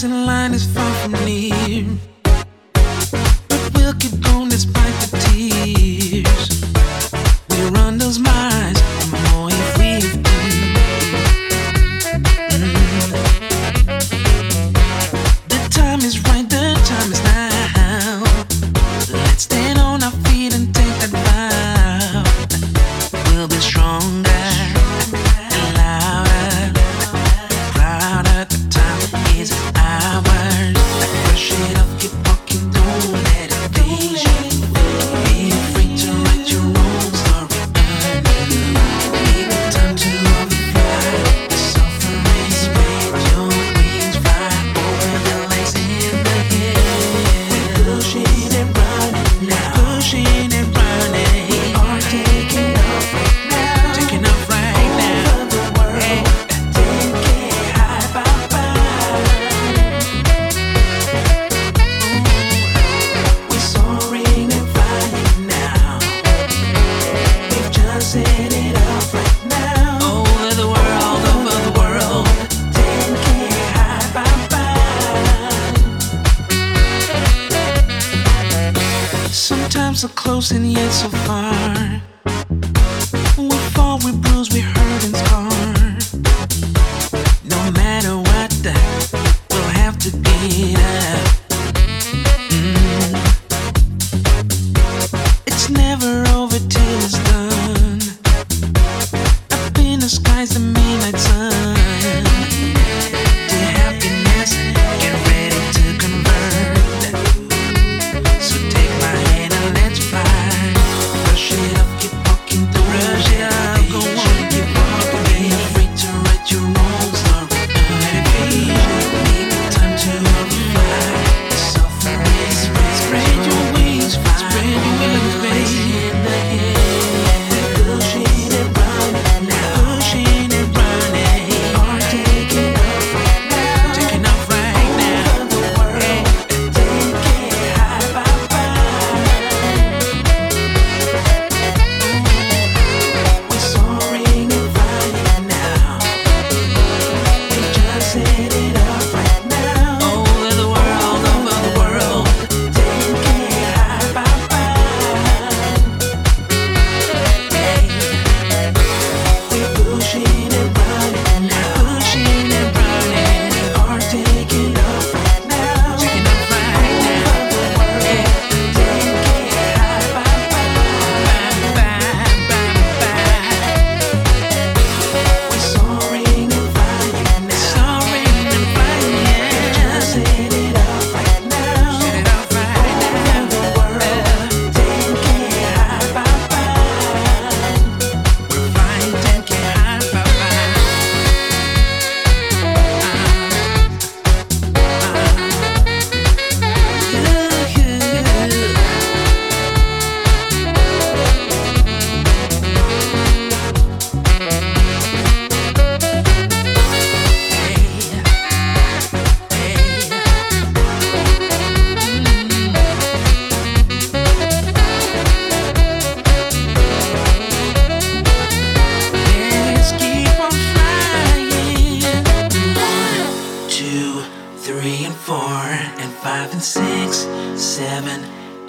blazing line is far from near, but we'll keep going.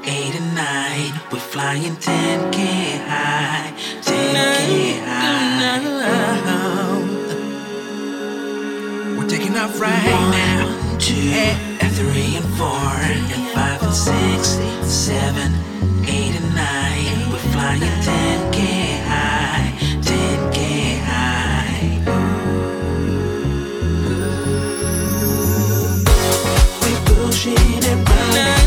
Eight and nine, we're flying 10K high, 10K high. Uh-huh. We're taking off right now. Hey. and four, and five and six, seven, eight and nine, we're flying 10K high, 10K high. We're pushing.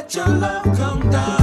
let your love come down.